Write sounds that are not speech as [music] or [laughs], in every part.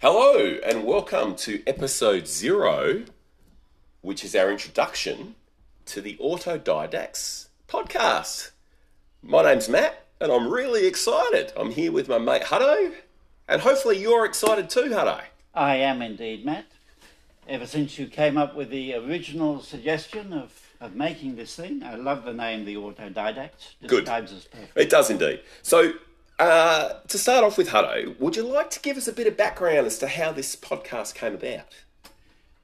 Hello, and welcome to episode zero, which is our introduction to the Autodidacts podcast. My name's Matt, and I'm really excited. I'm here with my mate Hutto, and hopefully you're excited too, Hutto. I am indeed, Matt. Ever since you came up with the original suggestion of, of making this thing, I love the name, the Autodidact. Good. Describes us perfect. It does indeed. So, uh, to start off with, Hutto, would you like to give us a bit of background as to how this podcast came about?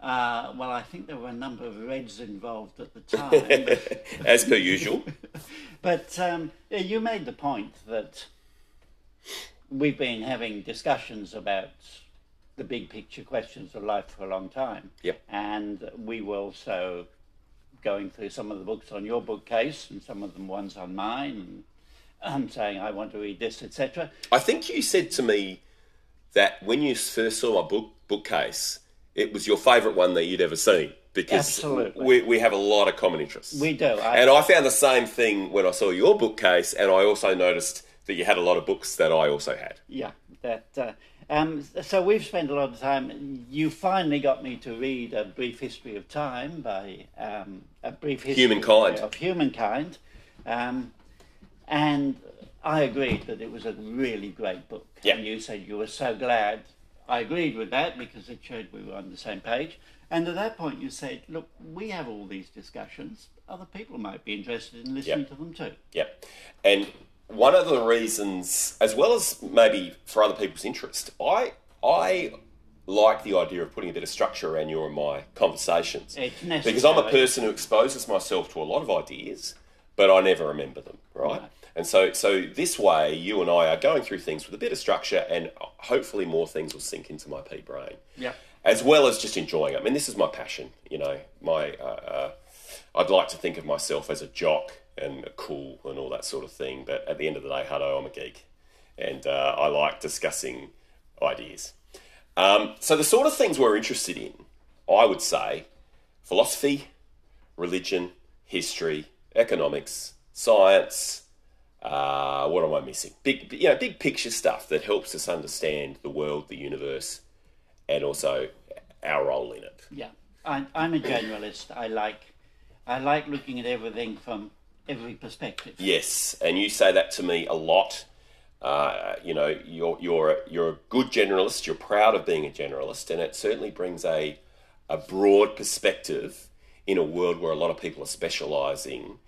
Uh, well, I think there were a number of Reds involved at the [laughs] time. As per usual. [laughs] but um, you made the point that we've been having discussions about the big picture questions of life for a long time. Yep. And we were also going through some of the books on your bookcase and some of them ones on mine and um, saying I want to read this, etc. I think you said to me that when you first saw my book bookcase, it was your favourite one that you'd ever seen because Absolutely. we, we have a lot of common interests. We do. I, and I found the same thing when I saw your bookcase, and I also noticed that you had a lot of books that I also had. Yeah, that. Uh, um, so we've spent a lot of time. You finally got me to read a brief history of time by um, a brief history Humankind. of humankind, um, and I agreed that it was a really great book. Yeah. And you said you were so glad. I agreed with that because it showed we were on the same page. And at that point, you said, "Look, we have all these discussions. Other people might be interested in listening Yep. to them too." Yep. And one of the reasons, as well as maybe for other people's interest, I I like the idea of putting a bit of structure around your and my conversations. It's Because I'm a person who exposes myself to a lot of ideas, but I never remember them, right? Right. And so, so this way, you and I are going through things with a bit of structure, and hopefully, more things will sink into my pea brain. Yep. As well as just enjoying it. I mean, this is my passion. You know, my uh, uh, I'd like to think of myself as a jock and a cool and all that sort of thing. But at the end of the day, hello, I'm a geek, and uh, I like discussing ideas. Um, so the sort of things we're interested in, I would say, philosophy, religion, history, economics, science. Uh, what am I missing? Big, you know, big picture stuff that helps us understand the world, the universe, and also our role in it. Yeah, I'm, I'm a generalist. I like, I like looking at everything from every perspective. Yes, and you say that to me a lot. Uh, you know, you're you're a, you're a good generalist. You're proud of being a generalist, and it certainly brings a a broad perspective in a world where a lot of people are specialising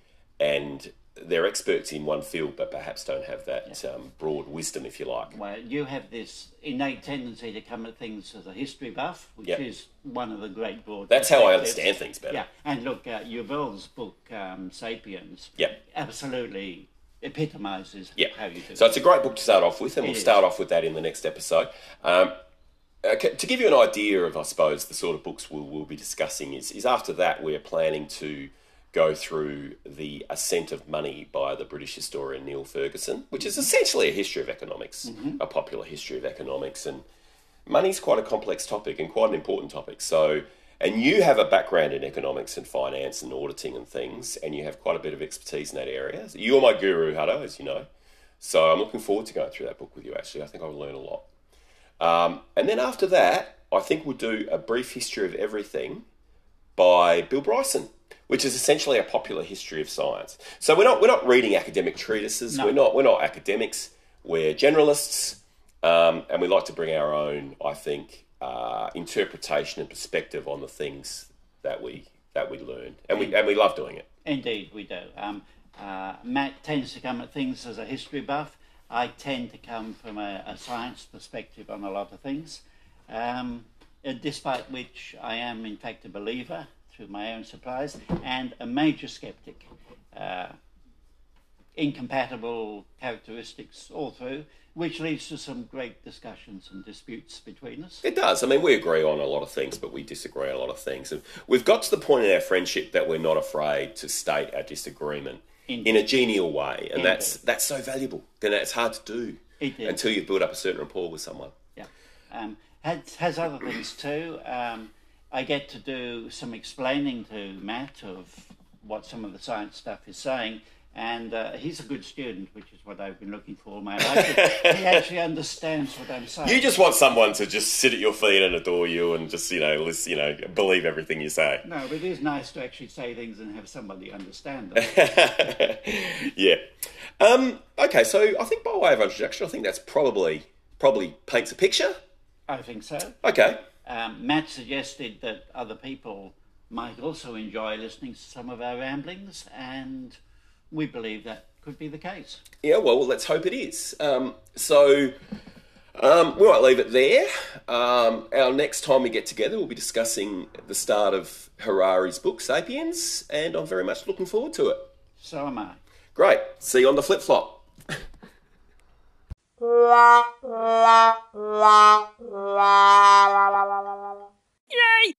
and they're experts in one field, but perhaps don't have that um, broad wisdom, if you like. Well, you have this innate tendency to come at things as a history buff, which Yep. is one of the great broad. That's how I understand things better. Yeah, and look, uh, Yuval's book um, *Sapiens* Yep. absolutely epitomises Yeah. how you do. So it's a great book to start off with, and It we'll is. start off with that in the next episode. Um, to give you an idea of, I suppose, the sort of books we'll, we'll be discussing is, is after that we're planning to go through the Ascent of Money by the British historian Niall Ferguson, which is mm-hmm. essentially a history of economics, mm-hmm. a popular history of economics, and money's quite a complex topic and quite an important topic. So, and you have a background in economics and finance and auditing and things, and you have quite a bit of expertise in that area. You're my guru, Hutto, as you know. So I'm looking forward to going through that book with you. Actually, I think I'll learn a lot. Um, and then after that, I think we'll do a brief history of everything by Bill Bryson, which is essentially a popular history of science. So we're not we're not reading academic treatises. No. We're not we're not academics. We're generalists, um, and we like to bring our own, I think, uh, interpretation and perspective on the things that we that we learn, and we and we love doing it. Indeed, we do. Um, uh, Matt tends to come at things as a history buff. I tend to come from a, a science perspective on a lot of things, um, uh, despite which I am, in fact, a believer through my own surprise and a major skeptic. Uh, incompatible characteristics all through, which leads to some great discussions and disputes between us. It does. I mean, we agree on a lot of things, but we disagree on a lot of things. And we've got to the point in our friendship that we're not afraid to state our disagreement Indeed. in a genial way, and that's that's so valuable. And it's hard to do is. until you've built up a certain rapport with someone. Yeah. Um, has, has other things too. Um, I get to do some explaining to Matt of what some of the science stuff is saying, And uh, he's a good student, which is what I've been looking for all my life. he [laughs] actually understands what I'm saying. You just want someone to just sit at your feet and adore you and just, you know, listen, you know, believe everything you say. No, but it is nice to actually say things and have somebody understand them. [laughs] yeah. Um, okay, so I think by way of introduction, I think that's probably probably paints a picture. I think so. Okay. Um, Matt suggested that other people might also enjoy listening to some of our ramblings, and we believe that could be the case. Yeah, well, let's hope it is. Um, so um, we might leave it there. Um, our next time we get together, we'll be discussing the start of Harari's book, Sapiens, and I'm very much looking forward to it. So am I. Great. See you on the flip flop. [laughs] Yay!